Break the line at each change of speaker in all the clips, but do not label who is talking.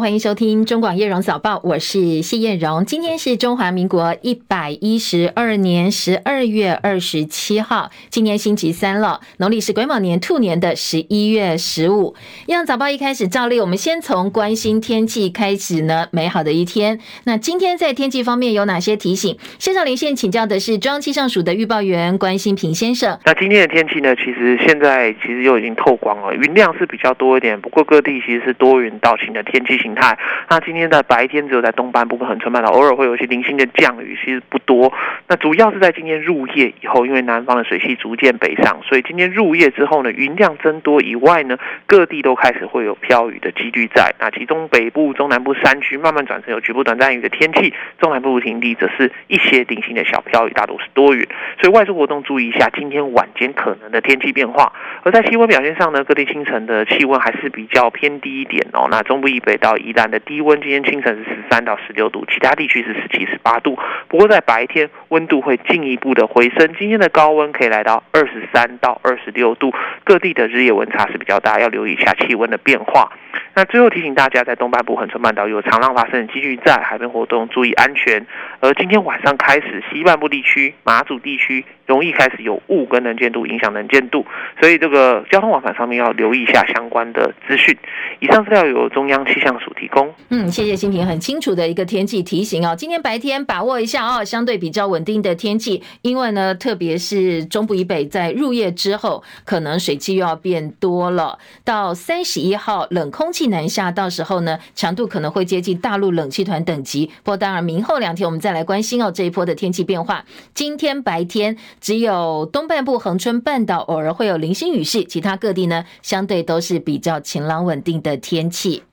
欢迎收听中广叶荣早报，我是谢艳荣。今天是中华民国一百一十二年十二月二十七号，今天星期三了，农历是癸卯年兔年的十一月十五。叶荣早报一开始照例，我们先从关心天气开始呢，美好的一天。那今天在天气方面有哪些提醒？线上连线请教的是中央气象署的预报员关心平先生。
那今天的天气呢？其实现在其实又已经透光了，云量是比较多一点，不过各地其实是多云到晴的天气形态。那今天的白天只有在东半部分很春半岛偶尔会有一些零星的降雨，其实不多。那主要是在今天入夜以后，因为南方的水汽逐渐北上，所以今天入夜之后呢，云量增多以外呢，各地都开始会有飘雨的几率在。那其中北部、中南部山区慢慢转成有局部短暂雨的天气，中南部平地则是一些零星的小飘雨，大多是多云。所以外出活动注意一下今天晚间可能的天气变化。而在气温表现上呢，各地清晨的气温还是比较偏低一点哦。那中部以北到宜兰的低温，今天清晨是十三到十六度，其他地区是十七、十八度。不过在白天温度会进一步的回升，今天的高温可以来到二十三到二十六度，各地的日夜温差是比较大，要留意一下气温的变化。那最后提醒大家，在东半部恒春半岛有长浪发生的几率，在海边活动注意安全。而今天晚上开始，西半部地区、马祖地区容易开始有雾跟能见度影响能见度，所以这个交通往返上面要留意一下相关的资讯。以上资料由中央气象署提供。
嗯，谢谢新平，很清楚的一个天气提醒哦。今天白天把握一下哦，相对比较稳定的天气，因为呢，特别是中部以北，在入夜之后，可能水汽又要变多了。到三十一号，冷空空气南下，到时候呢，强度可能会接近大陆冷气团等级。不过当然，明后两天我们再来关心哦这一波的天气变化。今天白天只有东半部恒春半岛偶尔会有零星雨势，其他各地呢，相对都是比较晴朗稳定的天气。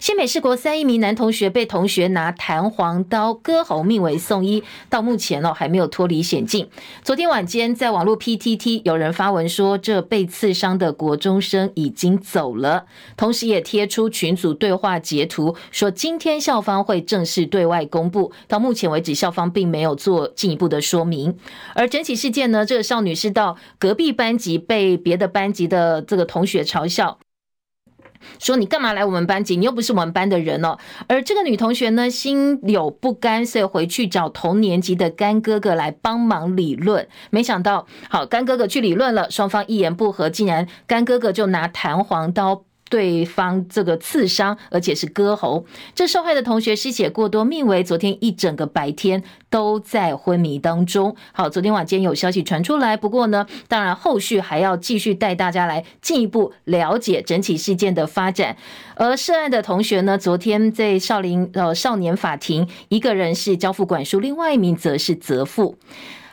新北市国三一名男同学被同学拿弹簧刀割喉，命危送医，到目前哦还没有脱离险境。昨天晚间在网络 PTT 有人发文说，这被刺伤的国中生已经走了，同时也贴出群组对话截图，说今天校方会正式对外公布。到目前为止，校方并没有做进一步的说明。而整起事件呢，这个少女是到隔壁班级被别的班级的这个同学嘲笑。说你干嘛来我们班级？你又不是我们班的人哦。而这个女同学呢，心有不甘，所以回去找同年级的干哥哥来帮忙理论。没想到，好，干哥哥去理论了，双方一言不合，竟然干哥哥就拿弹簧刀。对方这个刺伤，而且是割喉。这受害的同学失血过多，命为。昨天一整个白天都在昏迷当中。好，昨天晚间有消息传出来，不过呢，当然后续还要继续带大家来进一步了解整起事件的发展。而涉案的同学呢，昨天在少林呃少年法庭，一个人是交付管束，另外一名则是责付。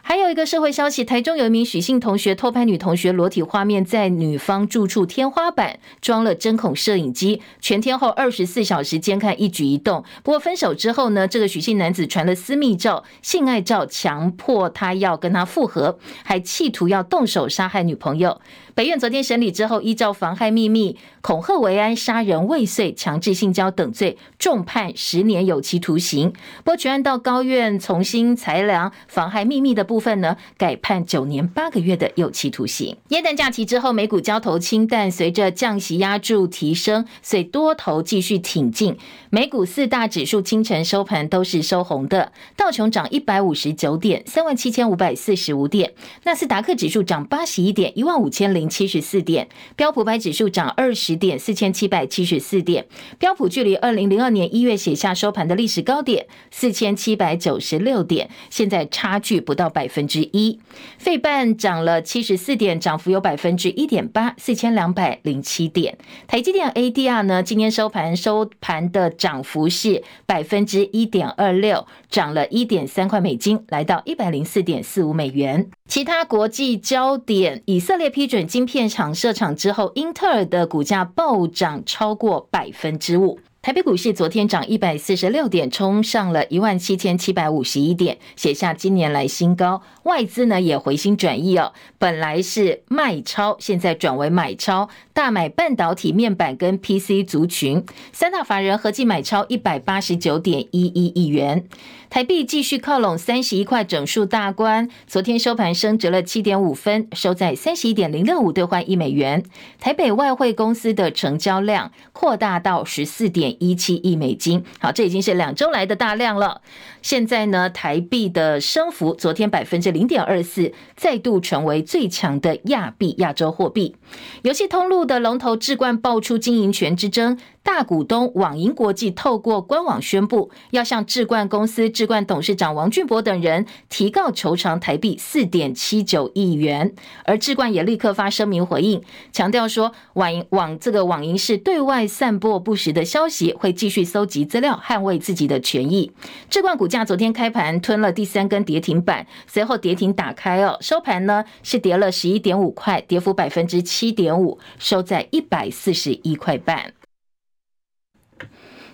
还有一个社会消息，台中有一名许姓同学偷拍女同学裸体画面，在女方住处天花板装了针孔摄影机，全天候二十四小时监看一举一动。不过分手之后呢，这个许姓男子传了私密照、性爱照，强迫他要跟他复合，还企图要动手杀害女朋友。北院昨天审理之后，依照妨害秘密、恐吓为安、杀人未遂、强制性交等罪，重判十年有期徒刑。波权案到高院重新裁量，妨害秘密的部分呢，改判九年八个月的有期徒刑。耶诞假期之后，美股交投清淡，随着降息押注提升，所以多头继续挺进。美股四大指数清晨收盘都是收红的，道琼涨一百五十九点，三万七千五百四十五点；纳斯达克指数涨八十一点，一万五千零。七十四点，标普白指数涨二十点，四千七百七十四点。标普距离二零零二年一月写下收盘的历史高点四千七百九十六点，现在差距不到百分之一。费半涨了七十四点，涨幅有百分之一点八，四千两百零七点。台积电 ADR 呢，今天收盘收盘的涨幅是百分之一点二六，涨了一点三块美金，来到一百零四点四五美元。其他国际焦点，以色列批准。晶片厂设厂之后，英特尔的股价暴涨超过百分之五。台北股市昨天涨一百四十六点，冲上了一万七千七百五十一点，写下今年来新高。外资呢也回心转意哦，本来是卖超，现在转为买超，大买半导体面板跟 PC 族群，三大法人合计买超一百八十九点一一亿元。台币继续靠拢三十一块整数大关，昨天收盘升值了七点五分，收在三十一点零六五兑换一美元。台北外汇公司的成交量扩大到十四点一七亿美金。好，这已经是两周来的大量了。现在呢，台币的升幅，昨天百分之零点二四，再度成为最强的亚币亚洲货币。游戏通路的龙头置冠爆出经营权之争。大股东网银国际透过官网宣布，要向智冠公司、智冠董事长王俊博等人提告求偿台币四点七九亿元，而智冠也立刻发声明回应，强调说网银网这个网银是对外散播不实的消息，会继续搜集资料，捍卫自己的权益。智冠股价昨天开盘吞了第三根跌停板，随后跌停打开哦，收盘呢是跌了十一点五块，跌幅百分之七点五，收在一百四十一块半。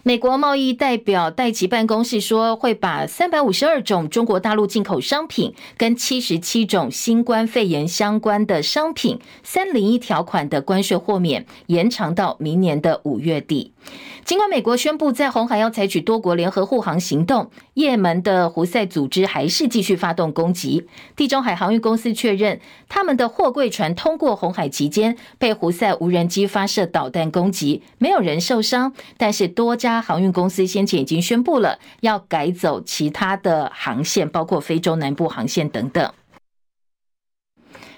美国贸易代表戴奇办公室说，会把三百五十二种中国大陆进口商品跟七十七种新冠肺炎相关的商品三零一条款的关税豁免延长到明年的五月底。尽管美国宣布在红海要采取多国联合护航行动，也门的胡塞组织还是继续发动攻击。地中海航运公司确认，他们的货柜船通过红海期间被胡塞无人机发射导弹攻击，没有人受伤。但是多家航运公司先前已经宣布了要改走其他的航线，包括非洲南部航线等等。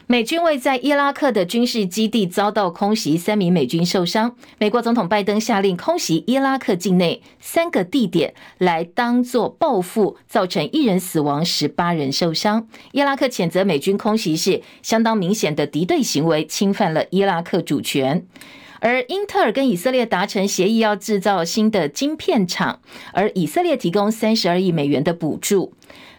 美军为在伊拉克的军事基地遭到空袭，三名美军受伤。美国总统拜登下令空袭伊拉克境内三个地点，来当作报复，造成一人死亡，十八人受伤。伊拉克谴责美军空袭是相当明显的敌对行为，侵犯了伊拉克主权。而英特尔跟以色列达成协议，要制造新的晶片厂，而以色列提供三十二亿美元的补助。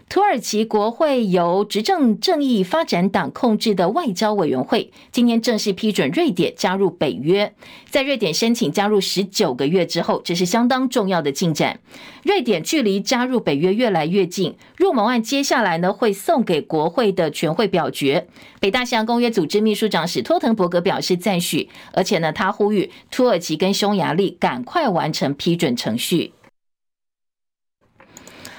土耳其国会由执政正义发展党控制的外交委员会今天正式批准瑞典加入北约。在瑞典申请加入十九个月之后，这是相当重要的进展。瑞典距离加入北约越来越近，入盟案接下来呢会送给国会的全会表决。北大西洋公约组织秘书长史托滕伯格表示赞许，而且呢他呼吁土耳其跟匈牙利赶快完成批准程序。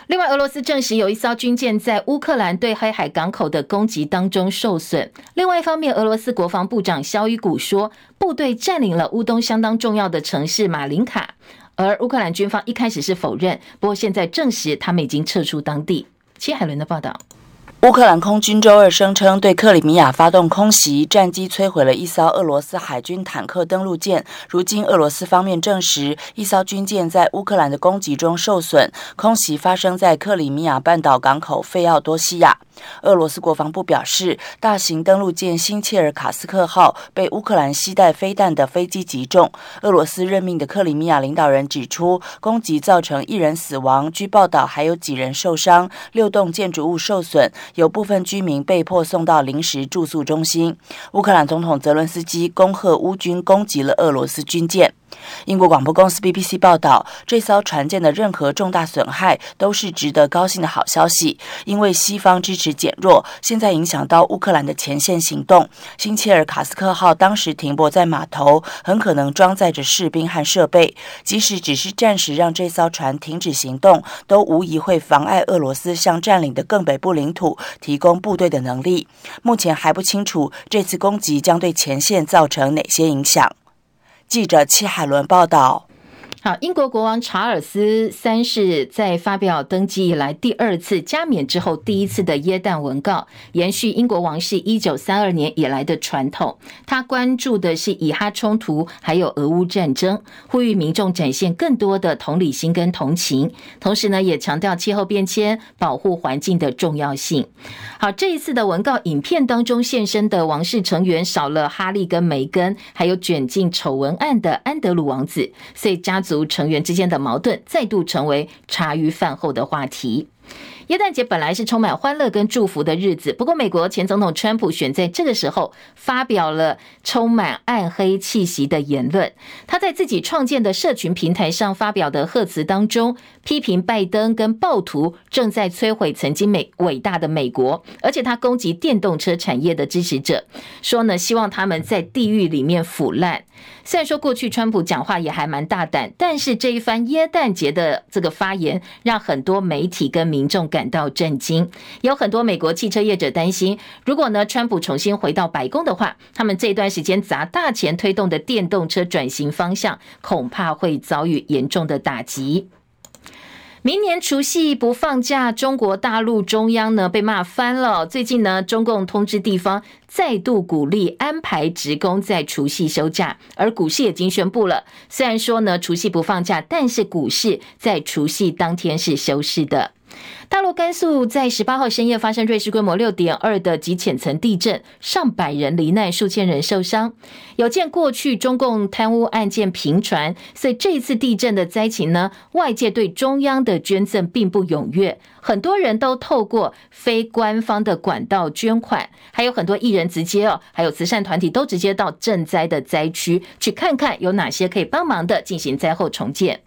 另外，俄罗斯证实有一艘军舰在乌克兰对黑海港口的攻击当中受损。另外一方面，俄罗斯国防部长肖伊古说，部队占领了乌东相当重要的城市马林卡，而乌克兰军方一开始是否认，不过现在证实他们已经撤出当地。切海伦的报道。
乌克兰空军周二声称对克里米亚发动空袭，战机摧毁了一艘俄罗斯海军坦克登陆舰。如今，俄罗斯方面证实，一艘军舰在乌克兰的攻击中受损。空袭发生在克里米亚半岛港口费奥多西亚。俄罗斯国防部表示，大型登陆舰“新切尔卡斯克号”被乌克兰携带飞弹的飞机击中。俄罗斯任命的克里米亚领导人指出，攻击造成一人死亡，据报道还有几人受伤，六栋建筑物受损，有部分居民被迫送到临时住宿中心。乌克兰总统泽伦斯基恭贺乌军攻击了俄罗斯军舰。英国广播公司 BBC 报道，这艘船舰的任何重大损害都是值得高兴的好消息，因为西方支持减弱，现在影响到乌克兰的前线行动。辛切尔卡斯克号当时停泊在码头，很可能装载着士兵和设备，即使只是暂时让这艘船停止行动，都无疑会妨碍俄罗斯向占领的更北部领土提供部队的能力。目前还不清楚这次攻击将对前线造成哪些影响。记者戚海伦报道。
英国国王查尔斯三世在发表登基以来第二次加冕之后，第一次的耶诞文告，延续英国王室一九三二年以来的传统。他关注的是以哈冲突，还有俄乌战争，呼吁民众展现更多的同理心跟同情。同时呢，也强调气候变迁、保护环境的重要性。好，这一次的文告影片当中现身的王室成员少了哈利跟梅根，还有卷进丑闻案的安德鲁王子，所以家族。成员之间的矛盾再度成为茶余饭后的话题。耶诞节本来是充满欢乐跟祝福的日子，不过美国前总统川普选在这个时候发表了充满暗黑气息的言论。他在自己创建的社群平台上发表的贺词当中，批评拜登跟暴徒正在摧毁曾经美伟大的美国，而且他攻击电动车产业的支持者，说呢，希望他们在地狱里面腐烂。虽然说过去川普讲话也还蛮大胆，但是这一番耶诞节的这个发言，让很多媒体跟民众感到震惊。有很多美国汽车业者担心，如果呢川普重新回到白宫的话，他们这段时间砸大钱推动的电动车转型方向，恐怕会遭遇严重的打击。明年除夕不放假，中国大陆中央呢被骂翻了。最近呢，中共通知地方再度鼓励安排职工在除夕休假，而股市已经宣布了，虽然说呢除夕不放假，但是股市在除夕当天是休市的。大陆甘肃在十八号深夜发生瑞士规模六点二的极浅层地震，上百人罹难，数千人受伤。有见过去中共贪污案件频传，所以这一次地震的灾情呢，外界对中央的捐赠并不踊跃，很多人都透过非官方的管道捐款，还有很多艺人直接哦，还有慈善团体都直接到赈灾的灾区去看看有哪些可以帮忙的，进行灾后重建。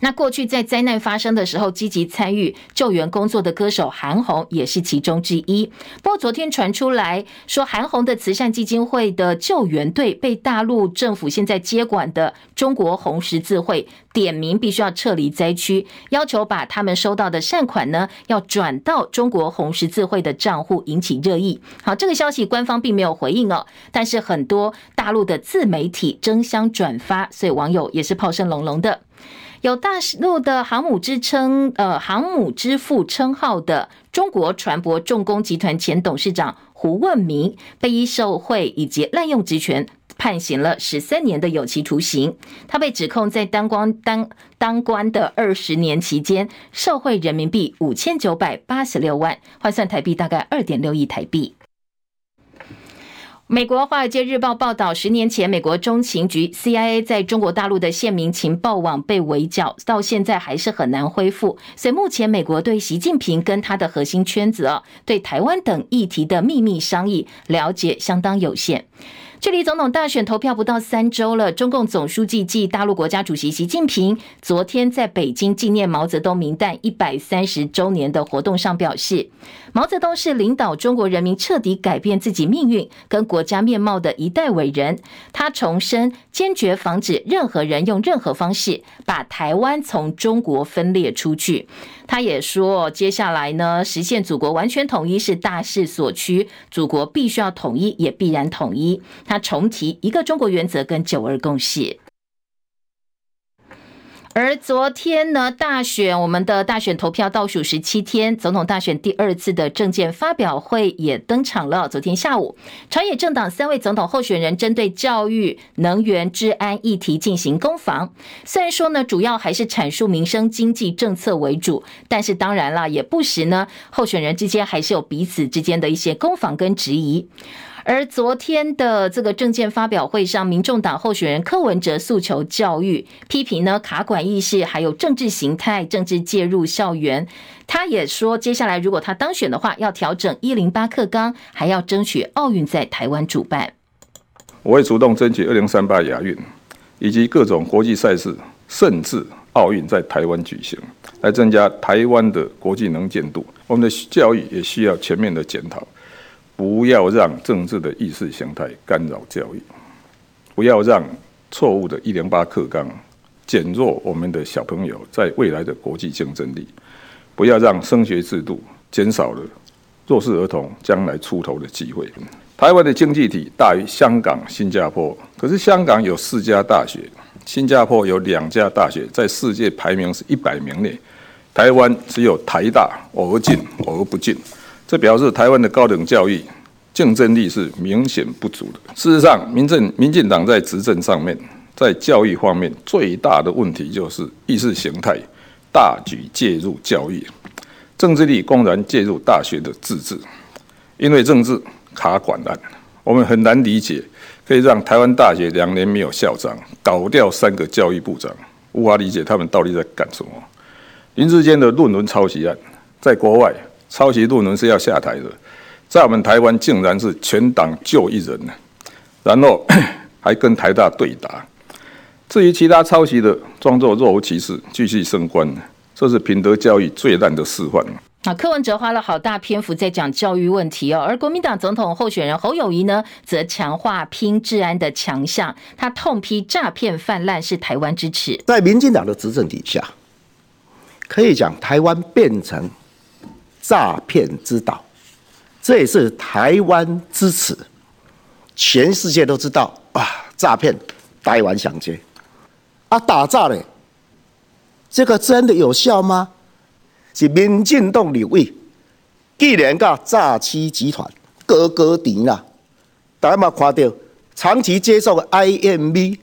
那过去在灾难发生的时候积极参与救援工作的歌手韩红也是其中之一。不过昨天传出来说，韩红的慈善基金会的救援队被大陆政府现在接管的中国红十字会点名，必须要撤离灾区，要求把他们收到的善款呢要转到中国红十字会的账户，引起热议。好，这个消息官方并没有回应哦，但是很多大陆的自媒体争相转发，所以网友也是炮声隆隆的。有大陆的航母之称，呃，航母之父称号的中国船舶重工集团前董事长胡问明，被依受贿以及滥用职权判刑了十三年的有期徒刑。他被指控在当官当当官的二十年期间，受贿人民币五千九百八十六万，换算台币大概二点六亿台币。美国《华尔街日报》报道，十年前，美国中情局 （CIA） 在中国大陆的线民情报网被围剿，到现在还是很难恢复。所以，目前美国对习近平跟他的核心圈子啊，对台湾等议题的秘密商议了解相当有限。距离总统大选投票不到三周了，中共总书记暨大陆国家主席习近平昨天在北京纪念毛泽东冥诞一百三十周年的活动上表示，毛泽东是领导中国人民彻底改变自己命运跟国家面貌的一代伟人。他重申，坚决防止任何人用任何方式把台湾从中国分裂出去。他也说，接下来呢，实现祖国完全统一是大势所趋，祖国必须要统一，也必然统一。他重提一个中国原则跟九二共识。而昨天呢，大选我们的大选投票倒数十七天，总统大选第二次的政见发表会也登场了。昨天下午，朝野政党三位总统候选人针对教育、能源、治安议题进行攻防。虽然说呢，主要还是阐述民生经济政策为主，但是当然了，也不时呢，候选人之间还是有彼此之间的一些攻防跟质疑。而昨天的这个政见发表会上，民众党候选人柯文哲诉求教育，批评呢卡管意识，还有政治形态、政治介入校园。他也说，接下来如果他当选的话，要调整一零八课纲，还要争取奥运在台湾主办。
我会主动争取二零三八亚运，以及各种国际赛事，甚至奥运在台湾举行，来增加台湾的国际能见度。我们的教育也需要全面的检讨。不要让政治的意识形态干扰教育，不要让错误的“一零八课纲”减弱我们的小朋友在未来的国际竞争力，不要让升学制度减少了弱势儿童将来出头的机会。台湾的经济体大于香港、新加坡，可是香港有四家大学，新加坡有两家大学，在世界排名是一百名内，台湾只有台大，偶尔进，偶尔不进。这表示台湾的高等教育竞争力是明显不足的。事实上，民政民进党在执政上面，在教育方面最大的问题就是意识形态大举介入教育，政治力公然介入大学的自治。因为政治卡管案，我们很难理解可以让台湾大学两年没有校长，搞掉三个教育部长，无法理解他们到底在干什么。林智坚的论文抄袭案，在国外。抄袭论文是要下台的，在我们台湾竟然是全党就一人呢，然后 还跟台大对打。至于其他抄袭的，装作若无其事，继续升官，这是品德教育最烂的示范。
啊，柯文哲花了好大篇幅在讲教育问题哦，而国民党总统候选人侯友谊呢，则强化拼治安的强项，他痛批诈骗泛滥是台湾之耻。
在民进党的执政底下。可以讲台湾变成诈骗之岛，这也是台湾之耻。全世界都知道啊，诈骗台湾想接啊，打诈嘞，这个真的有效吗？是民进党立委，既然个诈欺集团哥哥底啦，大家嘛看到长期接受 IMB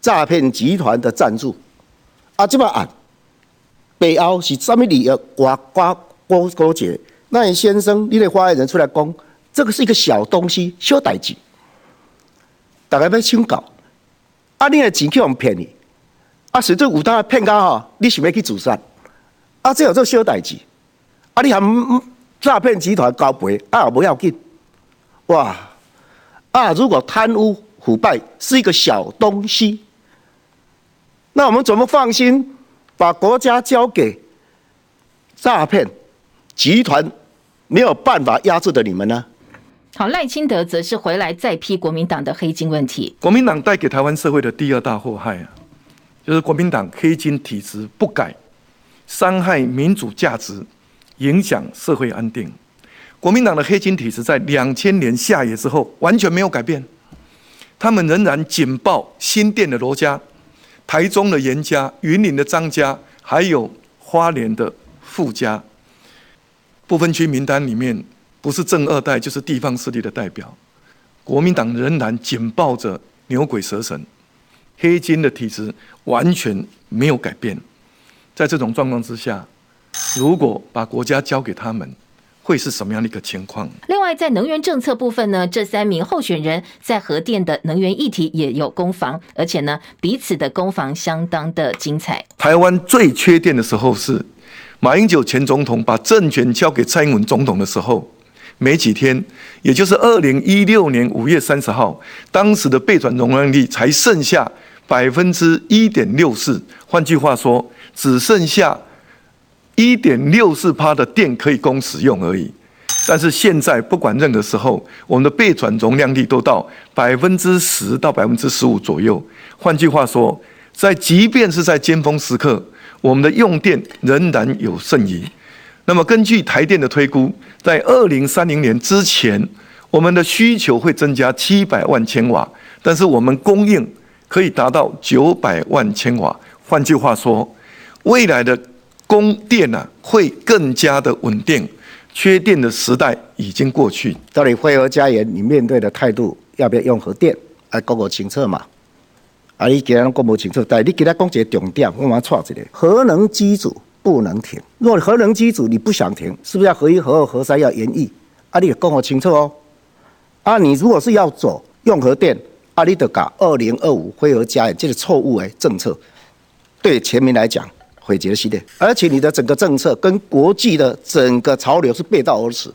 诈骗集团的赞助，啊，这么案背后是什么理由？呱呱呱呱姐，那位先生，你的发言人出来讲，这个是一个小东西，小代志，大家要请教，啊，你的钱去用骗你，啊，实际有当骗到哈，你想要去自杀？啊，这有做小代志，啊，你还诈骗集团交赔，啊，不要紧，哇，啊，如果贪污腐败是一个小东西，那我们怎么放心把国家交给诈骗集团没有办法压制的你们呢？
好，赖清德则是回来再批国民党的黑金问题。
国民党带给台湾社会的第二大祸害啊，就是国民党黑金体制不改。伤害民主价值，影响社会安定。国民党的黑金体制在两千年下野之后完全没有改变，他们仍然紧抱新店的罗家、台中的严家、云林的张家，还有花莲的傅家。不分区名单里面不是正二代就是地方势力的代表，国民党仍然紧抱着牛鬼蛇神，黑金的体制完全没有改变。在这种状况之下，如果把国家交给他们，会是什么样的一个情况？
另外，在能源政策部分呢，这三名候选人在核电的能源议题也有攻防，而且呢，彼此的攻防相当的精彩。
台湾最缺电的时候是马英九前总统把政权交给蔡英文总统的时候，没几天，也就是二零一六年五月三十号，当时的备转容量率才剩下百分之一点六四，换句话说。只剩下一点六四趴的电可以供使用而已，但是现在不管任何时候，我们的备转容量率都到百分之十到百分之十五左右。换句话说，在即便是在尖峰时刻，我们的用电仍然有剩余。那么根据台电的推估，在二零三零年之前，我们的需求会增加七百万千瓦，但是我们供应可以达到九百万千瓦。换句话说，未来的供电呢、啊，会更加的稳定，缺电的时代已经过去。
到底惠和家园，你面对的态度要不要用核电？啊，讲个清楚嘛。啊，你今日讲不清楚，但你给他讲一个重点，我马上错一个。核能机组不能停，如果核能机组你不想停，是不是要核一、核二、核三要延役？啊，你讲个清楚哦。啊，你如果是要走用核电，啊，你得搞二零二五辉和家园，这是错误诶政策，对全民来讲。毁灭系列，而且你的整个政策跟国际的整个潮流是背道而驰。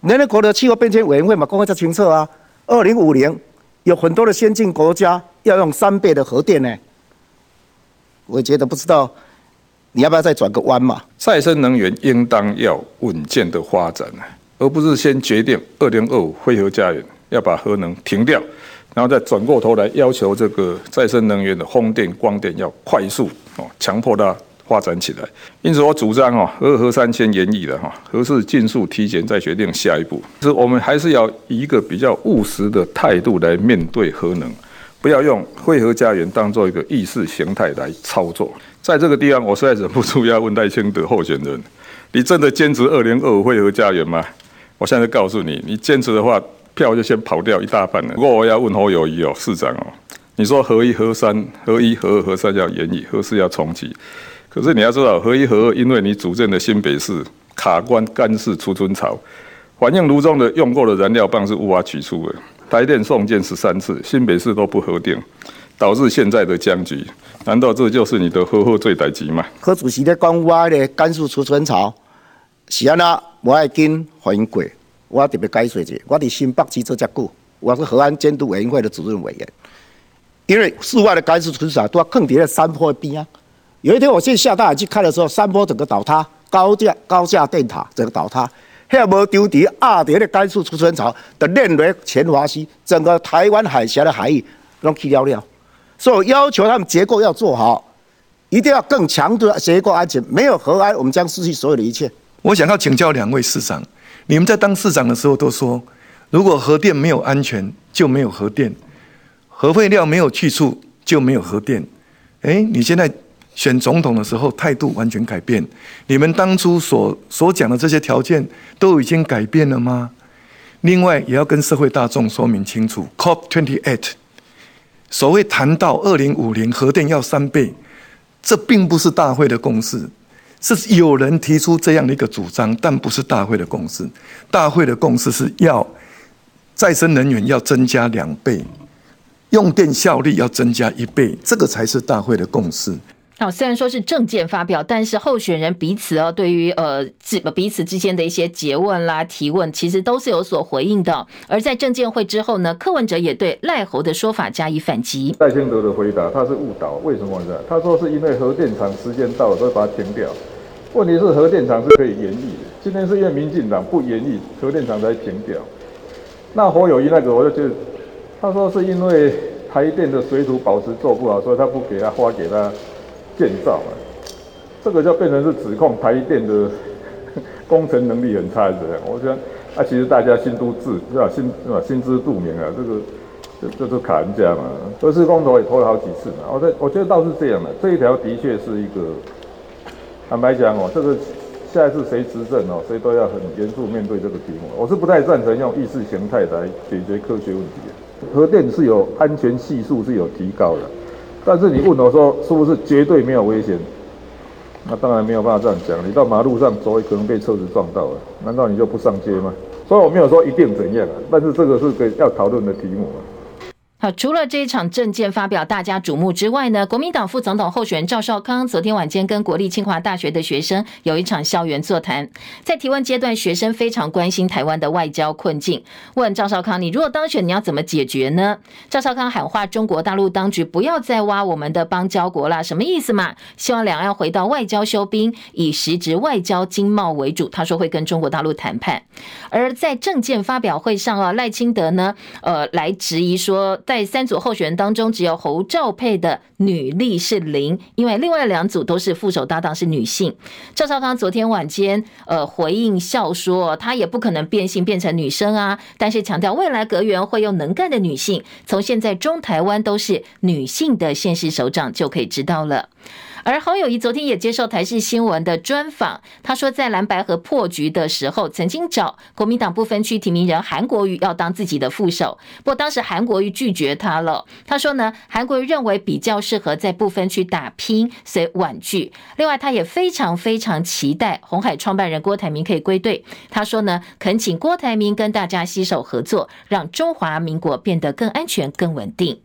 联合国的气候变迁委员会嘛，公开在清楚啊，二零五零有很多的先进国家要用三倍的核电呢。我觉得不知道你要不要再转个弯嘛？
再生能源应当要稳健的发展，而不是先决定二零二五辉和家园要把核能停掉。然后再转过头来要求这个再生能源的风电、光电要快速哦，强迫它发展起来。因此，我主张哦，二核三先延役的哈，核四尽速提前，再决定下一步。是我们还是要以一个比较务实的态度来面对核能，不要用辉和家园当做一个意识形态来操作。在这个地方，我实在忍不住要问赖清德候选人：你真的坚持二零二五辉和家园吗？我现在告诉你，你坚持的话。票就先跑掉一大半了。不过我要问侯友宜哦，市长哦，你说核一、核三、核一、核二、核三要延役，核四要重启。可是你要知道，核一、核二，因为你主政的新北市卡关干式储存槽，反应炉中的用过的燃料棒是无法取出的。台电送件十三次，新北市都不核电，导致现在的僵局。难道这就是你的核核最大级吗？
柯主席在讲我的干式储存槽是安那，我爱跟反应过。我特别解释一下，我伫新北市做遮久，我是核安监督委员会的主任委员。因为室外的干式储存槽都要坑叠在山坡边啊。有一天我去下大海去看的时候，山坡整个倒塌，高架高架电塔整个倒塌，还无丢底二叠的干式储存槽的链雷前滑西，整个台湾海峡的海域拢去？掉了。所以我要求他们结构要做好，一定要更强的结构安全。没有核安，我们将失去？所有的一切。
我想要请教两位市长，你们在当市长的时候都说，如果核电没有安全，就没有核电；核废料没有去？处，就没有核电。诶，你现在选总统的时候态度完全改变，你们当初所所讲的这些条件都已经改变了吗？另外，也要跟社会大众说明清楚，COP28 所谓谈到二零五零核电要三倍，这并不是大会的共识。是有人提出这样的一个主张，但不是大会的共识。大会的共识是要再生能源要增加两倍，用电效率要增加一倍，这个才是大会的共识。
好，虽然说是政见发表，但是候选人彼此哦，对于呃自彼此之间的一些诘问啦、提问，其实都是有所回应的。而在政见会之后呢，柯文哲也对赖侯的说法加以反击。
赖清德的回答他是误导，为什么呢？他说是因为核电厂时间到了，所以把它停掉。问题是核电厂是可以延役的，今天是因为民进党不延役，核电厂才停掉。那侯友宜那个，我就觉得他说是因为台电的水土保持做不好，所以他不给他花给他。建造啊，这个就变成是指控台电的 工程能力很差的。我觉得啊，其实大家心都知，是吧？心啊？心知肚明啊。这个这这是卡人家嘛。核四公投也拖了好几次嘛。我这我觉得倒是这样的，这一条的确是一个坦白讲哦，这个下一次谁执政哦，谁都要很严肃面对这个题目。我是不太赞成用意识形态来解决科学问题的。核电是有安全系数是有提高的。但是你问我说是不是绝对没有危险？那当然没有办法这样讲。你到马路上走，可能被车子撞到了，难道你就不上街吗？所以我没有说一定怎样啊，但是这个是个要讨论的题目啊。
好，除了这一场政见发表大家瞩目之外呢，国民党副总统候选人赵少康昨天晚间跟国立清华大学的学生有一场校园座谈。在提问阶段，学生非常关心台湾的外交困境，问赵少康：“你如果当选，你要怎么解决呢？”赵少康喊话中国大陆当局不要再挖我们的邦交国了，什么意思嘛？希望两岸回到外交休兵，以实质外交经贸为主。他说会跟中国大陆谈判。而在政见发表会上啊，赖清德呢，呃，来质疑说。在三组候选人当中，只有侯兆佩的女力是零，因为另外两组都是副手搭档是女性。赵少康昨天晚间呃回应笑说，他也不可能变性变成女生啊，但是强调未来阁员会用能干的女性，从现在中台湾都是女性的县市首长就可以知道了。而侯友宜昨天也接受台视新闻的专访，他说在蓝白合破局的时候，曾经找国民党不分区提名人韩国瑜要当自己的副手，不过当时韩国瑜拒绝他了。他说呢，韩国瑜认为比较适合在不分区打拼，所以婉拒。另外，他也非常非常期待红海创办人郭台铭可以归队。他说呢，恳请郭台铭跟大家携手合作，让中华民国变得更安全、更稳定。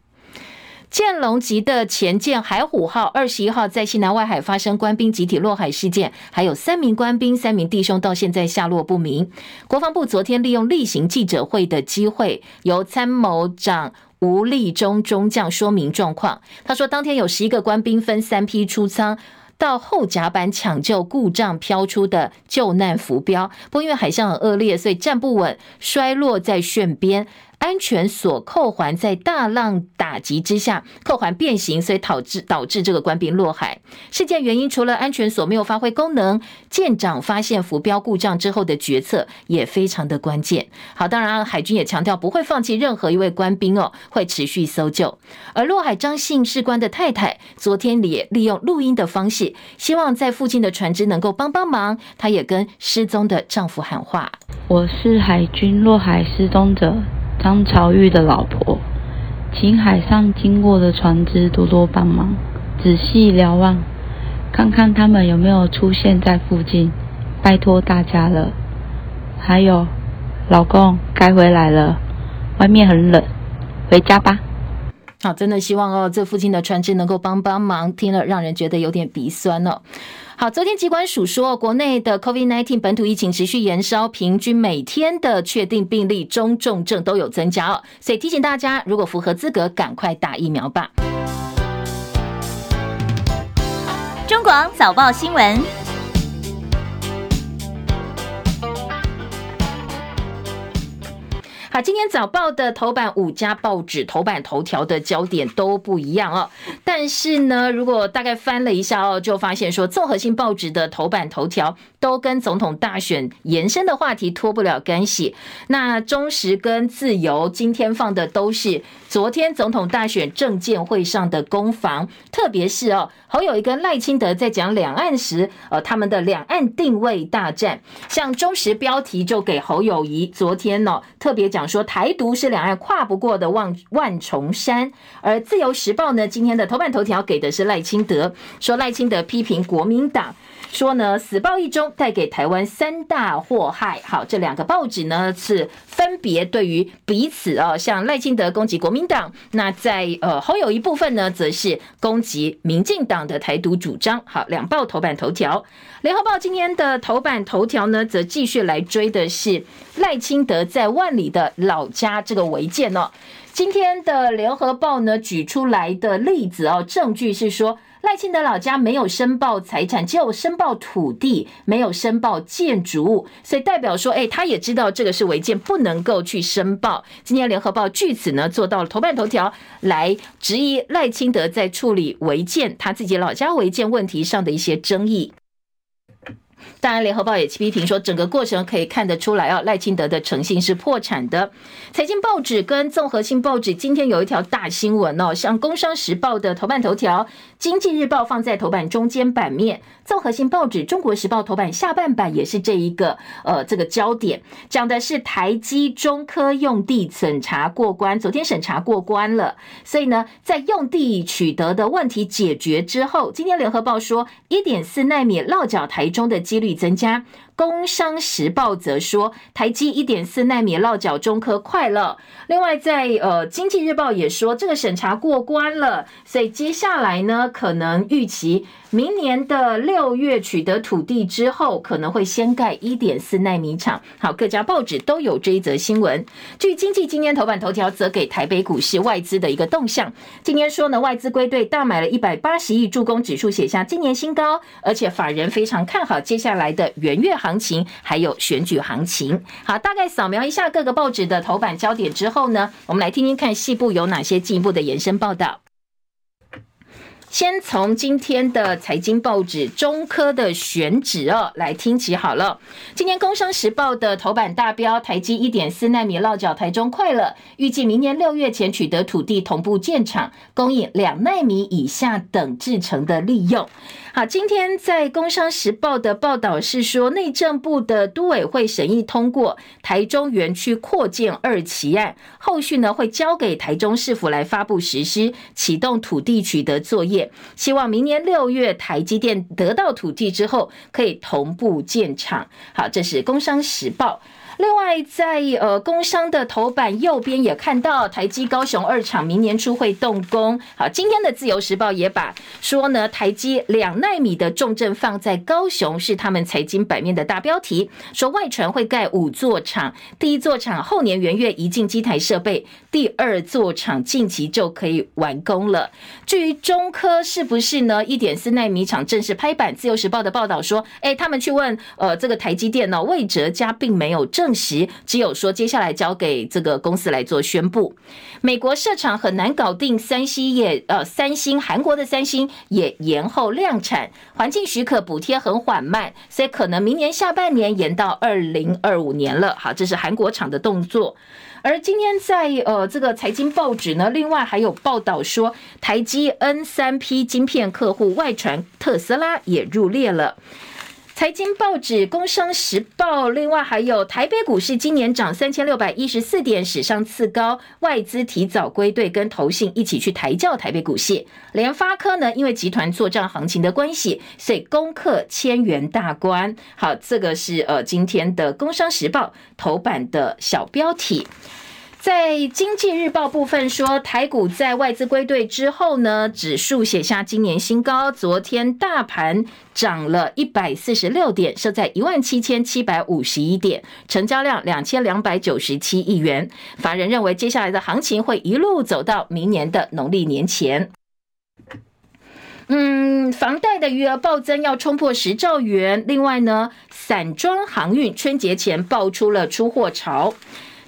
剑龙级的前舰海虎号二十一号在西南外海发生官兵集体落海事件，还有三名官兵、三名弟兄到现在下落不明。国防部昨天利用例行记者会的机会，由参谋长吴立中中将说明状况。他说，当天有十一个官兵分三批出舱到后甲板抢救故障飘出的救难浮标，不过因为海象很恶劣，所以站不稳，摔落在舷边。安全锁扣环在大浪打击之下，扣环变形，所以导致导致这个官兵落海。事件原因除了安全锁没有发挥功能，舰长发现浮标故障之后的决策也非常的关键。好，当然海军也强调不会放弃任何一位官兵哦，会持续搜救。而落海张姓士官的太太昨天也利用录音的方式，希望在附近的船只能够帮帮忙。她也跟失踪的丈夫喊话：“
我是海军落海失踪者。”张朝玉的老婆，请海上经过的船只多多帮忙，仔细瞭望，看看他们有没有出现在附近，拜托大家了。还有，老公该回来了，外面很冷，回家吧。
好，真的希望哦，这附近的船只能够帮帮忙，听了让人觉得有点鼻酸哦。好，昨天疾管署说，国内的 COVID-19 本土疫情持续延烧，平均每天的确定病例、中重症都有增加哦，所以提醒大家，如果符合资格，赶快打疫苗吧。
中广早报新闻。
好，今天早报的头版五家报纸头版头条的焦点都不一样哦。但是呢，如果大概翻了一下哦，就发现说，综合性报纸的头版头条都跟总统大选延伸的话题脱不了干系。那中时跟自由今天放的都是昨天总统大选政见会上的攻防，特别是哦，侯友谊跟赖清德在讲两岸时，呃，他们的两岸定位大战，像中时标题就给侯友谊昨天、哦、特别。讲说台独是两岸跨不过的万万重山，而自由时报呢，今天的头版头条给的是赖清德，说赖清德批评国民党，说呢死报一中带给台湾三大祸害。好，这两个报纸呢是分别对于彼此啊，像赖清德攻击国民党，那在呃侯友一部分呢，则是攻击民进党的台独主张。好，两报头版头条。联合报今天的头版头条呢，则继续来追的是赖清德在万里的老家这个违建哦。今天的联合报呢，举出来的例子哦，证据是说赖清德老家没有申报财产，只有申报土地，没有申报建筑物，所以代表说，哎，他也知道这个是违建，不能够去申报。今天联合报据此呢，做到了头版头条，来质疑赖清德在处理违建，他自己老家违建问题上的一些争议。当然，联合报也批评说，整个过程可以看得出来啊，赖清德的诚信是破产的。财经报纸跟综合性报纸今天有一条大新闻哦，像《工商时报》的头版头条，《经济日报》放在头版中间版面，综合性报纸《中国时报》头版下半版也是这一个呃这个焦点，讲的是台积中科用地审查过关，昨天审查过关了，所以呢，在用地取得的问题解决之后，今天联合报说一点四奈米落脚台中的几率增加。工商时报则说，台积一点四纳米落脚中科快了。另外在，呃经济日报也说，这个审查过关了，所以接下来呢，可能预期明年的六月取得土地之后，可能会先盖一点四纳米厂。好，各家报纸都有这一则新闻。据经济今天头版头条，则给台北股市外资的一个动向。今天说呢，外资归队大买了一百八十亿，助攻指数写下今年新高，而且法人非常看好接下来的元月行情还有选举行情，好，大概扫描一下各个报纸的头版焦点之后呢，我们来听听看细部有哪些进一步的延伸报道。先从今天的财经报纸中科的选址哦来听起好了。今天工商时报的头版大标：台积一点四奈米落脚台中快了，预计明年六月前取得土地，同步建厂，供应两奈米以下等制程的利用。好，今天在工商时报的报道是说，内政部的都委会审议通过台中园区扩建二期案，后续呢会交给台中市府来发布实施，启动土地取得作业。希望明年六月台积电得到土地之后，可以同步建厂。好，这是《工商时报》。另外，在呃工商的头版右边也看到台积高雄二厂明年初会动工。好，今天的自由时报也把说呢，台积两奈米的重镇放在高雄，是他们财经版面的大标题。说外传会盖五座厂，第一座厂后年元月移进机台设备，第二座厂近期就可以完工了。至于中科是不是呢？一点四奈米厂正式拍板。自由时报的报道说，哎，他们去问呃这个台积电呢，魏哲家并没有证。证实只有说接下来交给这个公司来做宣布。美国设厂很难搞定，三星也呃，三星韩国的三星也延后量产，环境许可补贴很缓慢，所以可能明年下半年延到二零二五年了。好，这是韩国厂的动作。而今天在呃这个财经报纸呢，另外还有报道说，台积 N 三 P 晶片客户外传特斯拉也入列了。财经报纸《工商时报》，另外还有台北股市今年涨三千六百一十四点，史上次高，外资提早归队，跟投信一起去抬轿台北股市。联发科呢，因为集团作战行情的关系，所以攻克千元大关。好，这个是呃今天的《工商时报》头版的小标题。在经济日报部分说，台股在外资归队之后呢，指数写下今年新高。昨天大盘涨了一百四十六点，收在一万七千七百五十一点，成交量两千两百九十七亿元。法人认为，接下来的行情会一路走到明年的农历年前。嗯，房贷的余额暴增，要冲破十兆元。另外呢，散装航运春节前爆出了出货潮。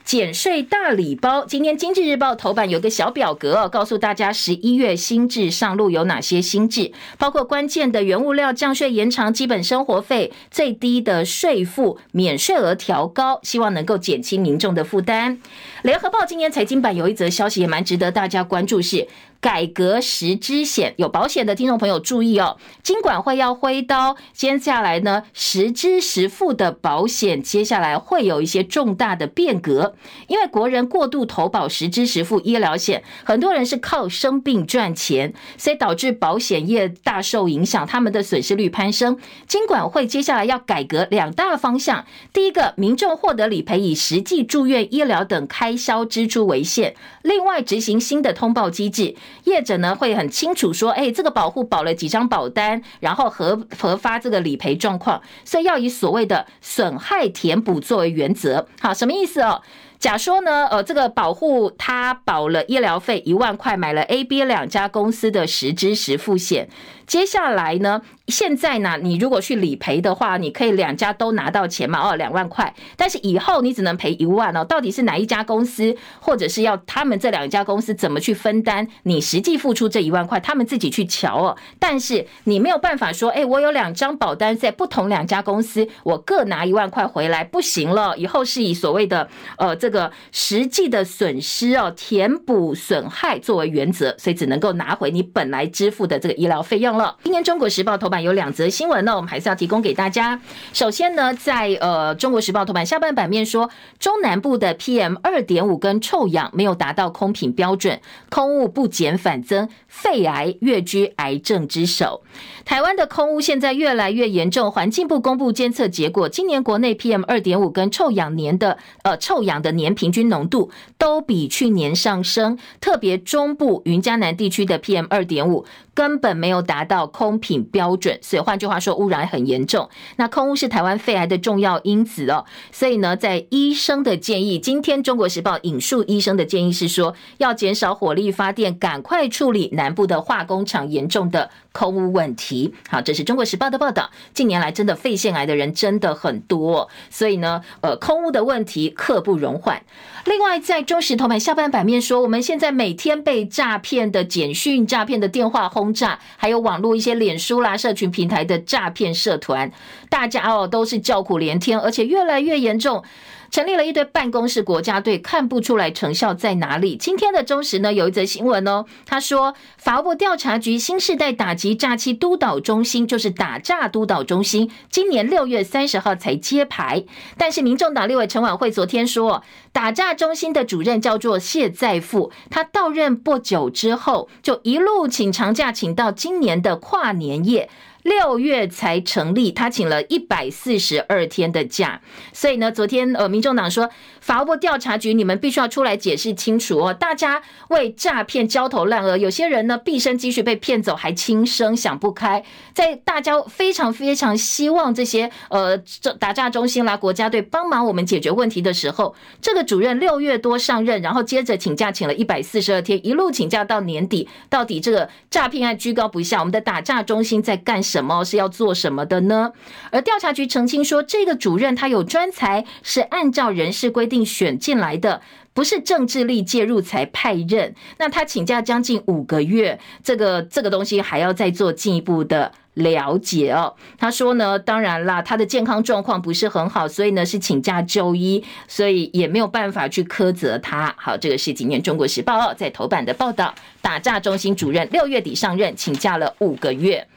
减税大礼包。今天经济日报头版有个小表格，告诉大家十一月新制上路有哪些新制，包括关键的原物料降税延长、基本生活费最低的税负免税额调高，希望能够减轻民众的负担。联合报今年财经版有一则消息也蛮值得大家关注，是。改革实支险，有保险的听众朋友注意哦，金管会要挥刀，接下来呢，实支实付的保险接下来会有一些重大的变革，因为国人过度投保实支实付医疗险，很多人是靠生病赚钱，所以导致保险业大受影响，他们的损失率攀升。金管会接下来要改革两大方向，第一个，民众获得理赔以实际住院医疗等开销支出为限，另外执行新的通报机制。业者呢会很清楚说，哎，这个保户保了几张保单，然后核核发这个理赔状况，所以要以所谓的损害填补作为原则。好，什么意思哦？假说呢，呃，这个保护他保了医疗费一万块，买了 A、B 两家公司的实支实付险。接下来呢，现在呢，你如果去理赔的话，你可以两家都拿到钱嘛，哦，两万块。但是以后你只能赔一万哦。到底是哪一家公司，或者是要他们这两家公司怎么去分担你实际付出这一万块，他们自己去瞧哦。但是你没有办法说，哎，我有两张保单在不同两家公司，我各拿一万块回来，不行了。以后是以所谓的呃这个实际的损失哦，填补损害作为原则，所以只能够拿回你本来支付的这个医疗费用了。今天《中国时报》头版有两则新闻呢，我们还是要提供给大家。首先呢，在呃《中国时报》头版下半版面说，中南部的 PM 二点五跟臭氧没有达到空品标准，空污不减反增，肺癌跃居癌症之首。台湾的空污现在越来越严重，环境部公布监测结果，今年国内 PM 二点五跟臭氧年的呃臭氧的年平均浓度都比去年上升，特别中部云嘉南地区的 PM 二点五。根本没有达到空品标准，所以换句话说，污染很严重。那空污是台湾肺癌的重要因子哦，所以呢，在医生的建议，今天《中国时报》引述医生的建议是说，要减少火力发电，赶快处理南部的化工厂严重的空污问题。好，这是《中国时报》的报道。近年来，真的肺腺癌的人真的很多，所以呢，呃，空污的问题刻不容缓。另外，在中时头版下半版面说，我们现在每天被诈骗的简讯、诈骗的电话轰炸，还有网络一些脸书啦、社群平台的诈骗社团，大家哦都是叫苦连天，而且越来越严重。成立了一堆办公室国家队，看不出来成效在哪里。今天的中时呢，有一则新闻哦，他说，法务部调查局新世代打击诈欺督导中心，就是打诈督导中心，今年六月三十号才揭牌。但是，民众党立委陈琬惠昨天说，打诈中心的主任叫做谢在富，他到任不久之后，就一路请长假，请到今年的跨年夜。六月才成立，他请了一百四十二天的假，所以呢，昨天呃，民众党说，法务部调查局，你们必须要出来解释清楚哦。大家为诈骗焦头烂额，有些人呢，毕生积蓄被骗走，还轻生想不开。在大家非常非常希望这些呃，打诈中心啦、国家队帮忙我们解决问题的时候，这个主任六月多上任，然后接着请假，请了一百四十二天，一路请假到年底，到底这个诈骗案居高不下，我们的打诈中心在干什？什么是要做什么的呢？而调查局澄清说，这个主任他有专才，是按照人事规定选进来的，不是政治力介入才派任。那他请假将近五个月，这个这个东西还要再做进一步的了解哦。他说呢，当然啦，他的健康状况不是很好，所以呢是请假就医，所以也没有办法去苛责他。好，这个是今年《中国时报》在头版的报道，打诈中心主任六月底上任，请假了五个月。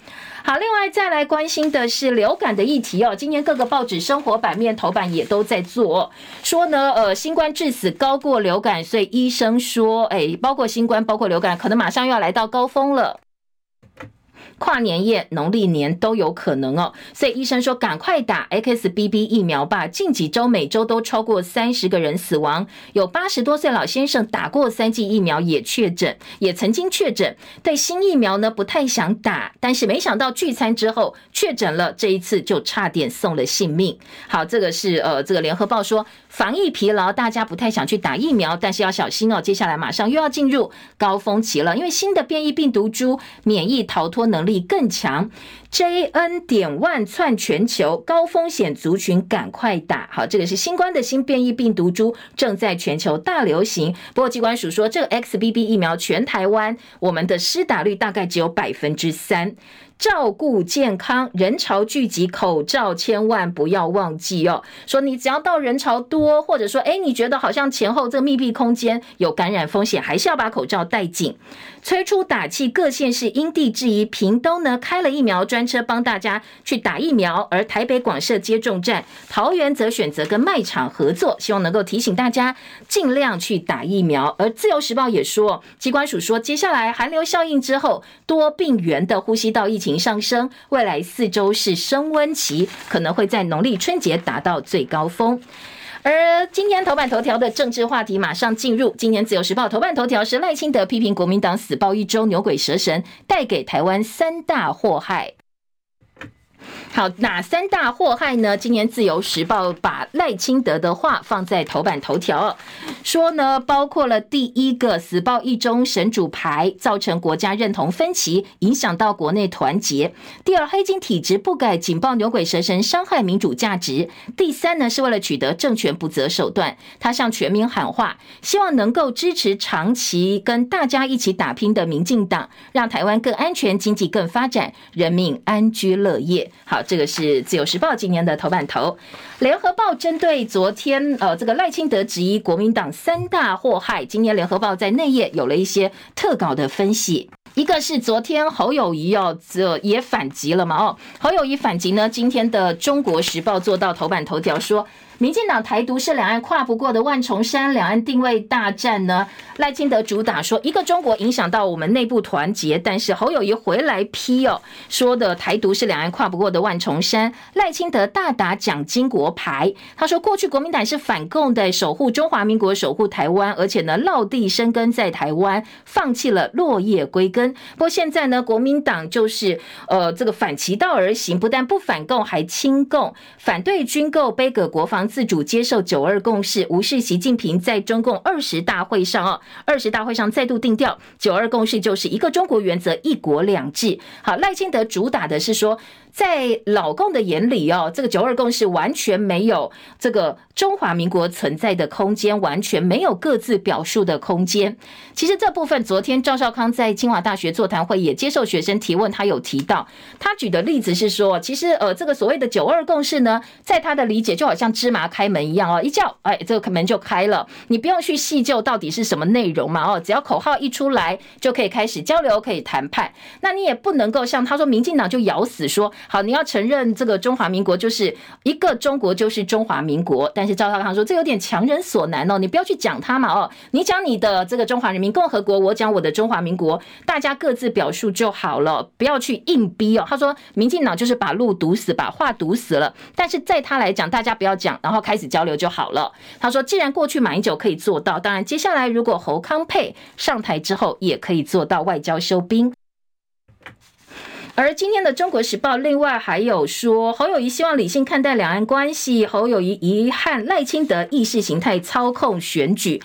好，另外再来关心的是流感的议题哦。今年各个报纸生活版面头版也都在做，说呢，呃，新冠致死高过流感，所以医生说，哎，包括新冠，包括流感，可能马上又要来到高峰了。跨年夜、农历年都有可能哦，所以医生说赶快打 XBB 疫苗吧。近几周每周都超过三十个人死亡，有八十多岁老先生打过三剂疫苗也确诊，也曾经确诊。对新疫苗呢不太想打，但是没想到聚餐之后确诊了，这一次就差点送了性命。好，这个是呃，这个联合报说防疫疲劳，大家不太想去打疫苗，但是要小心哦，接下来马上又要进入高峰期了，因为新的变异病毒株免疫逃脱能力更强。JN. 点万窜全球，高风险族群赶快打。好，这个是新冠的新变异病毒株正在全球大流行。不过机关署说，这个 XBB 疫苗全台湾我们的施打率大概只有百分之三。照顾健康，人潮聚集，口罩千万不要忘记哦。说你只要到人潮多，或者说诶，你觉得好像前后这个密闭空间有感染风险，还是要把口罩戴紧。催出打气，各县市因地制宜。屏东呢开了疫苗专车，帮大家去打疫苗，而台北广设接种站，桃园则选择跟卖场合作，希望能够提醒大家尽量去打疫苗。而自由时报也说，机关署说，接下来寒流效应之后，多病原的呼吸道疫情。上升，未来四周是升温期，可能会在农历春节达到最高峰。而今天头版头条的政治话题马上进入，今天自由时报头版头条是赖清德批评国民党死抱一周，牛鬼蛇神，带给台湾三大祸害。好，哪三大祸害呢？今年自由时报把赖清德的话放在头版头条，说呢，包括了第一个死抱一中神主牌，造成国家认同分歧，影响到国内团结；第二，黑金体制不改，警报牛鬼蛇神，伤害民主价值；第三呢，是为了取得政权不择手段。他向全民喊话，希望能够支持长期跟大家一起打拼的民进党，让台湾更安全，经济更发展，人民安居乐业。好，这个是自由时报今年的头版头。联合报针对昨天呃这个赖清德质疑国民党三大祸害，今年联合报在内页有了一些特稿的分析。一个是昨天侯友谊哦，这也反击了嘛哦，侯友谊反击呢，今天的中国时报做到头版头条说。民进党台独是两岸跨不过的万重山，两岸定位大战呢？赖清德主打说一个中国影响到我们内部团结，但是侯友谊回来批哦，说的台独是两岸跨不过的万重山。赖清德大打蒋经国牌，他说过去国民党是反共的，守护中华民国，守护台湾，而且呢落地生根在台湾，放弃了落叶归根。不过现在呢，国民党就是呃这个反其道而行，不但不反共，还亲共，反对军购，杯葛国防。自主接受九二共识，无视习近平在中共二十大会上哦，二十大会上再度定调，九二共识就是一个中国原则，一国两制。好，赖清德主打的是说。在老共的眼里哦，这个九二共识完全没有这个中华民国存在的空间，完全没有各自表述的空间。其实这部分，昨天赵少康在清华大学座谈会也接受学生提问，他有提到，他举的例子是说，其实呃，这个所谓的九二共识呢，在他的理解就好像芝麻开门一样哦，一叫哎，这个门就开了，你不用去细究到底是什么内容嘛哦，只要口号一出来就可以开始交流，可以谈判。那你也不能够像他说，民进党就咬死说。好，你要承认这个中华民国就是一个中国，就是中华民国。但是赵少康说，这有点强人所难哦，你不要去讲他嘛哦，你讲你的这个中华人民共和国，我讲我的中华民国，大家各自表述就好了，不要去硬逼哦。他说，民进党就是把路堵死，把话堵死了。但是在他来讲，大家不要讲，然后开始交流就好了。他说，既然过去马英九可以做到，当然接下来如果侯康配上台之后，也可以做到外交休兵。而今天的《中国时报》另外还有说，侯友谊希望理性看待两岸关系，侯友谊遗憾赖清德意识形态操控选举。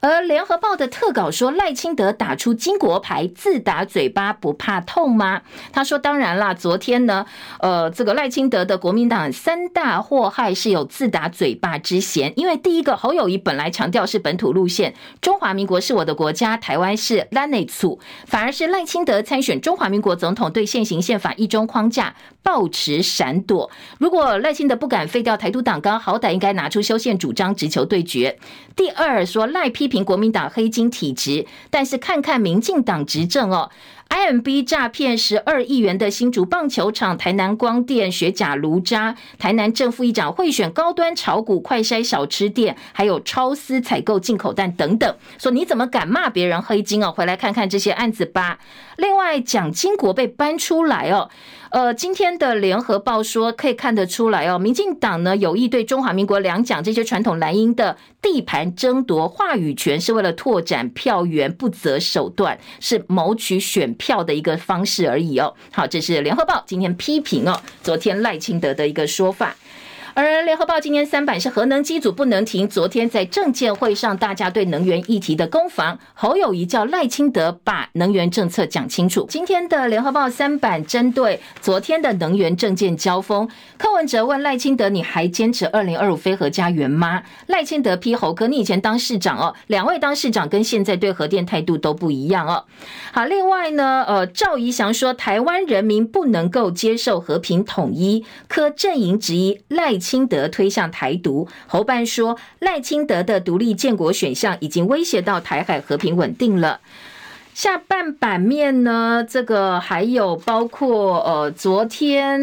而联合报的特稿说，赖清德打出金国牌，自打嘴巴不怕痛吗？他说，当然啦，昨天呢，呃，这个赖清德的国民党三大祸害是有自打嘴巴之嫌，因为第一个侯友宜本来强调是本土路线，中华民国是我的国家，台湾是咱的厝，反而是赖清德参选中华民国总统，对现行宪法一中框架抱持闪躲。如果赖清德不敢废掉台独党纲，好歹应该拿出修宪主张，直球对决。第二说赖批。评国民党黑金体质，但是看看民进党执政哦，IMB 诈骗十二亿元的新竹棒球场、台南光电学甲炉渣、台南正副议长贿选高端炒股快筛小吃店，还有超私采购进口蛋等等，说你怎么敢骂别人黑金哦？回来看看这些案子吧。另外，蒋经国被搬出来哦。呃，今天的联合报说可以看得出来哦，民进党呢有意对中华民国两蒋这些传统蓝营的地盘争夺话语权，是为了拓展票源，不择手段，是谋取选票的一个方式而已哦。好，这是联合报今天批评哦，昨天赖清德的一个说法。而联合报今天三版是核能机组不能停。昨天在政见会上，大家对能源议题的攻防，侯友谊叫赖清德把能源政策讲清楚。今天的联合报三版针对昨天的能源政见交锋，柯文哲问赖清德：“你还坚持二零二五非核家园吗？”赖清德批侯：“哥你以前当市长哦，两位当市长跟现在对核电态度都不一样哦。”好，另外呢，呃，赵怡翔说台湾人民不能够接受和平统一，柯阵营质疑赖清德推向台独，侯办说赖清德的独立建国选项已经威胁到台海和平稳定了。下半版面呢，这个还有包括呃，昨天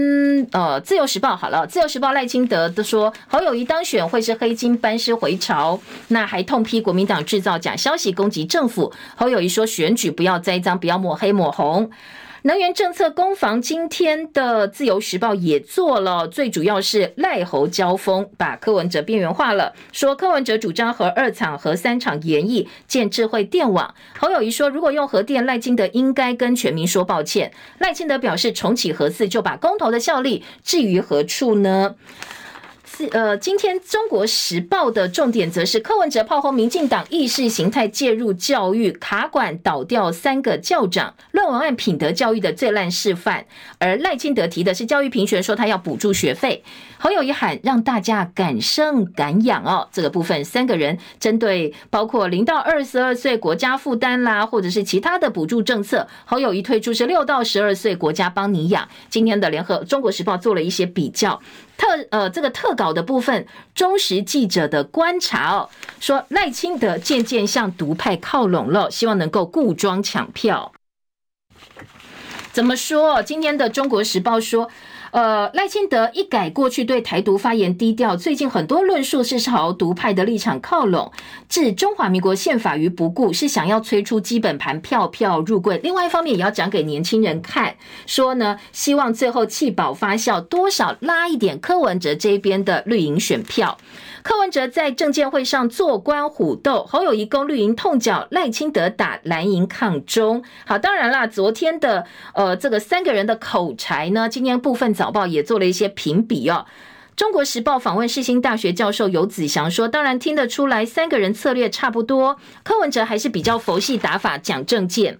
呃，自由时报好了，自由时报赖清德都说侯友宜当选会是黑金班师回朝，那还痛批国民党制造假消息攻击政府。侯友宜说选举不要栽赃，不要抹黑抹红。能源政策攻防，今天的自由时报也做了，最主要是赖侯交锋，把柯文哲边缘化了，说柯文哲主张核二厂、和三厂延役建智慧电网。侯友谊说，如果用核电，赖清德应该跟全民说抱歉。赖清德表示，重启核四就把公投的效力置于何处呢？呃，今天《中国时报》的重点则是柯文哲炮轰民进党意识形态介入教育，卡管倒掉三个校长，论文案品德教育的最烂示范。而赖清德提的是教育评选，说他要补助学费。侯友宜喊让大家敢生敢养哦，这个部分三个人针对包括零到二十二岁国家负担啦，或者是其他的补助政策，侯友宜推出是六到十二岁国家帮你养。今天的联合《中国时报》做了一些比较。特呃，这个特稿的部分，忠实记者的观察哦，说赖清德渐渐向独派靠拢了，希望能够固庄抢票。怎么说？今天的中国时报说。呃，赖清德一改过去对台独发言低调，最近很多论述是朝独派的立场靠拢，置中华民国宪法于不顾，是想要催出基本盘票票入柜。另外一方面也要讲给年轻人看，说呢，希望最后弃保发酵，多少拉一点柯文哲这边的绿营选票。柯文哲在政见会上坐观虎斗，侯友宜攻绿营痛脚，赖清德打蓝营抗中。好，当然啦，昨天的呃这个三个人的口才呢，今天部分早报也做了一些评比哦。中国时报访问世新大学教授游子祥说，当然听得出来三个人策略差不多，柯文哲还是比较佛系打法讲政见。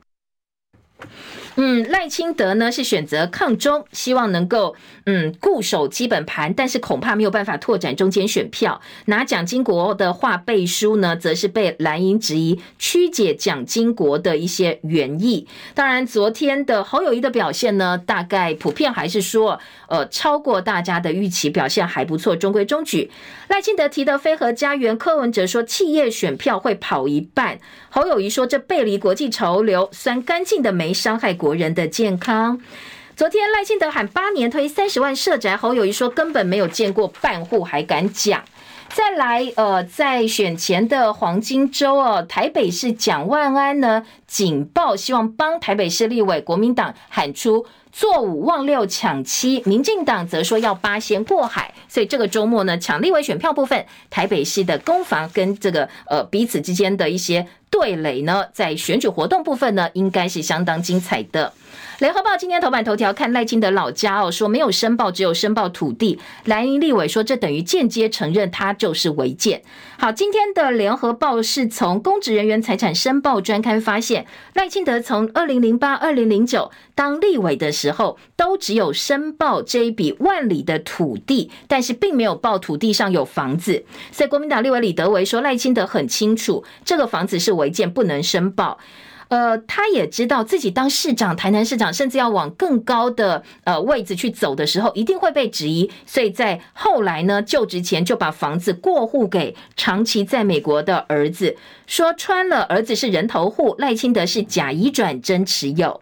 嗯，赖清德呢是选择抗中，希望能够嗯固守基本盘，但是恐怕没有办法拓展中间选票。拿蒋经国的话背书呢，则是被蓝营质疑曲解蒋经国的一些原意。当然，昨天的侯友谊的表现呢，大概普遍还是说，呃，超过大家的预期，表现还不错，中规中矩。赖清德提的飞核家园，柯文哲说企业选票会跑一半，侯友谊说这背离国际潮流，酸干净的没伤害国国人的健康。昨天赖清德喊八年推三十万社宅，侯友谊说根本没有见过半户，还敢讲。再来，呃，在选前的黄金周哦，台北市蒋万安呢警报，希望帮台北市立委，国民党喊出做五望六抢七，民进党则说要八仙过海。所以这个周末呢，抢立委选票部分，台北市的攻防跟这个呃彼此之间的一些。对垒呢，在选举活动部分呢，应该是相当精彩的。联合报今天头版头条看赖清德老家哦，说没有申报，只有申报土地。蓝营立委说，这等于间接承认他就是违建。好，今天的联合报是从公职人员财产申报专刊发现，赖清德从二零零八、二零零九当立委的时候，都只有申报这一笔万里的土地，但是并没有报土地上有房子。所以国民党立委李德维说，赖清德很清楚这个房子是违建，不能申报。呃，他也知道自己当市长，台南市长，甚至要往更高的呃位置去走的时候，一定会被质疑，所以在后来呢，就职前就把房子过户给长期在美国的儿子，说穿了，儿子是人头户，赖清德是假移转真持有。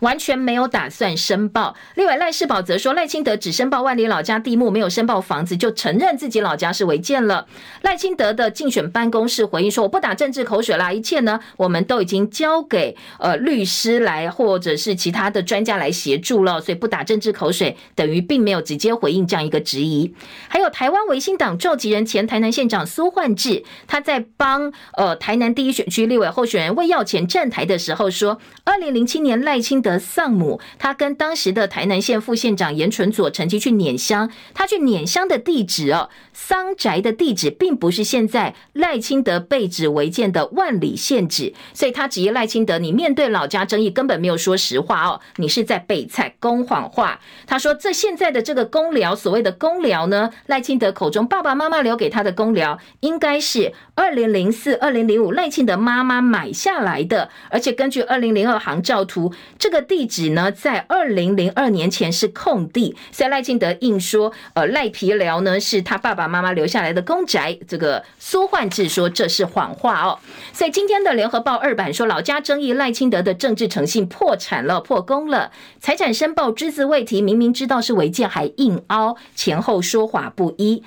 完全没有打算申报。立委赖士宝则说，赖清德只申报万里老家地目，没有申报房子，就承认自己老家是违建了。赖清德的竞选办公室回应说：“我不打政治口水啦，一切呢，我们都已经交给呃律师来，或者是其他的专家来协助了，所以不打政治口水，等于并没有直接回应这样一个质疑。”还有台湾维新党召集人前台南县长苏焕智，他在帮呃台南第一选区立委候选人魏耀前站台的时候说：“二零零七年赖。”清德丧母，他跟当时的台南县副县长严纯佐乘机去碾香，他去碾香的地址哦，丧宅的地址并不是现在赖清德被指违建的万里县址，所以他质疑赖清德，你面对老家争议根本没有说实话哦，你是在背菜公谎话。他说这现在的这个公寮，所谓的公寮呢，赖清德口中爸爸妈妈留给他的公寮，应该是二零零四、二零零五赖清德妈妈买下来的，而且根据二零零二航照图，这个地址呢，在二零零二年前是空地。所以赖清德硬说，呃，赖皮寮呢是他爸爸妈妈留下来的公宅。这个苏焕智说这是谎话哦。所以今天的联合报二版说，老家争议赖清德的政治诚信破产了、破功了。财产申报只字未提，明明知道是违建还硬凹，前后说法不一。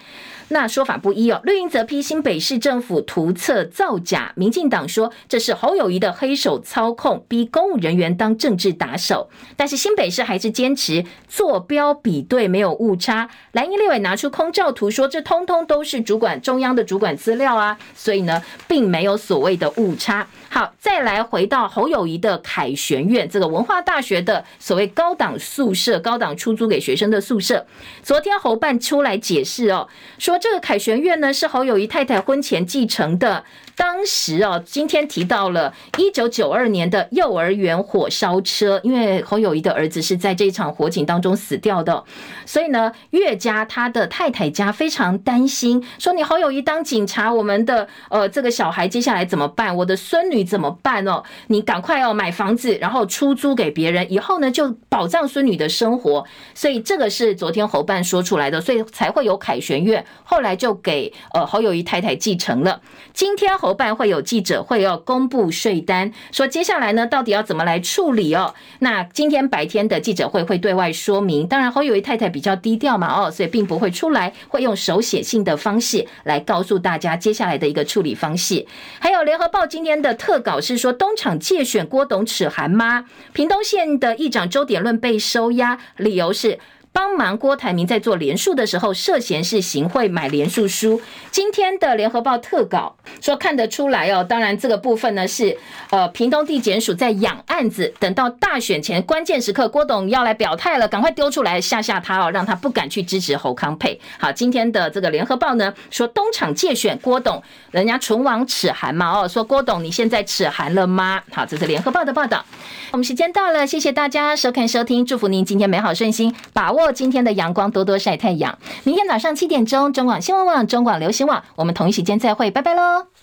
那说法不一哦，绿营则批新北市政府图册造假，民进党说这是侯友宜的黑手操控，逼公务人员当政治打手。但是新北市还是坚持坐标比对没有误差，蓝营立委拿出空照图说这通通都是主管中央的主管资料啊，所以呢并没有所谓的误差。好，再来回到侯友谊的凯旋院，这个文化大学的所谓高档宿舍，高档出租给学生的宿舍，昨天侯办出来解释哦，说。这个凯旋院呢，是侯友谊太太婚前继承的。当时哦，今天提到了一九九二年的幼儿园火烧车，因为侯友谊的儿子是在这场火警当中死掉的，所以呢，岳家他的太太家非常担心，说你侯友谊当警察，我们的呃这个小孩接下来怎么办？我的孙女怎么办哦？你赶快要买房子，然后出租给别人，以后呢就保障孙女的生活。所以这个是昨天侯办说出来的，所以才会有凯旋院，后来就给呃侯友谊太太继承了。今天。侯办会有记者会要公布税单，说接下来呢，到底要怎么来处理哦？那今天白天的记者会会对外说明。当然，侯友宜太太比较低调嘛，哦，所以并不会出来，会用手写信的方式来告诉大家接下来的一个处理方式。还有联合报今天的特稿是说，东厂介选郭董齿寒吗？屏东县的议长周典论被收押，理由是。帮忙郭台铭在做联署的时候，涉嫌是行贿买联署书。今天的联合报特稿说看得出来哦，当然这个部分呢是呃屏东地检署在养案子，等到大选前关键时刻，郭董要来表态了，赶快丢出来吓吓他哦，让他不敢去支持侯康沛。好，今天的这个联合报呢说东厂借选郭董，人家唇亡齿寒嘛哦，说郭董你现在齿寒了吗？好，这是联合报的报道。我们时间到了，谢谢大家收看收听，祝福您今天美好顺心，把握。今天的阳光，多多晒太阳。明天早上七点钟，中广新闻网、中广流行网，我们同一时间再会，拜拜喽。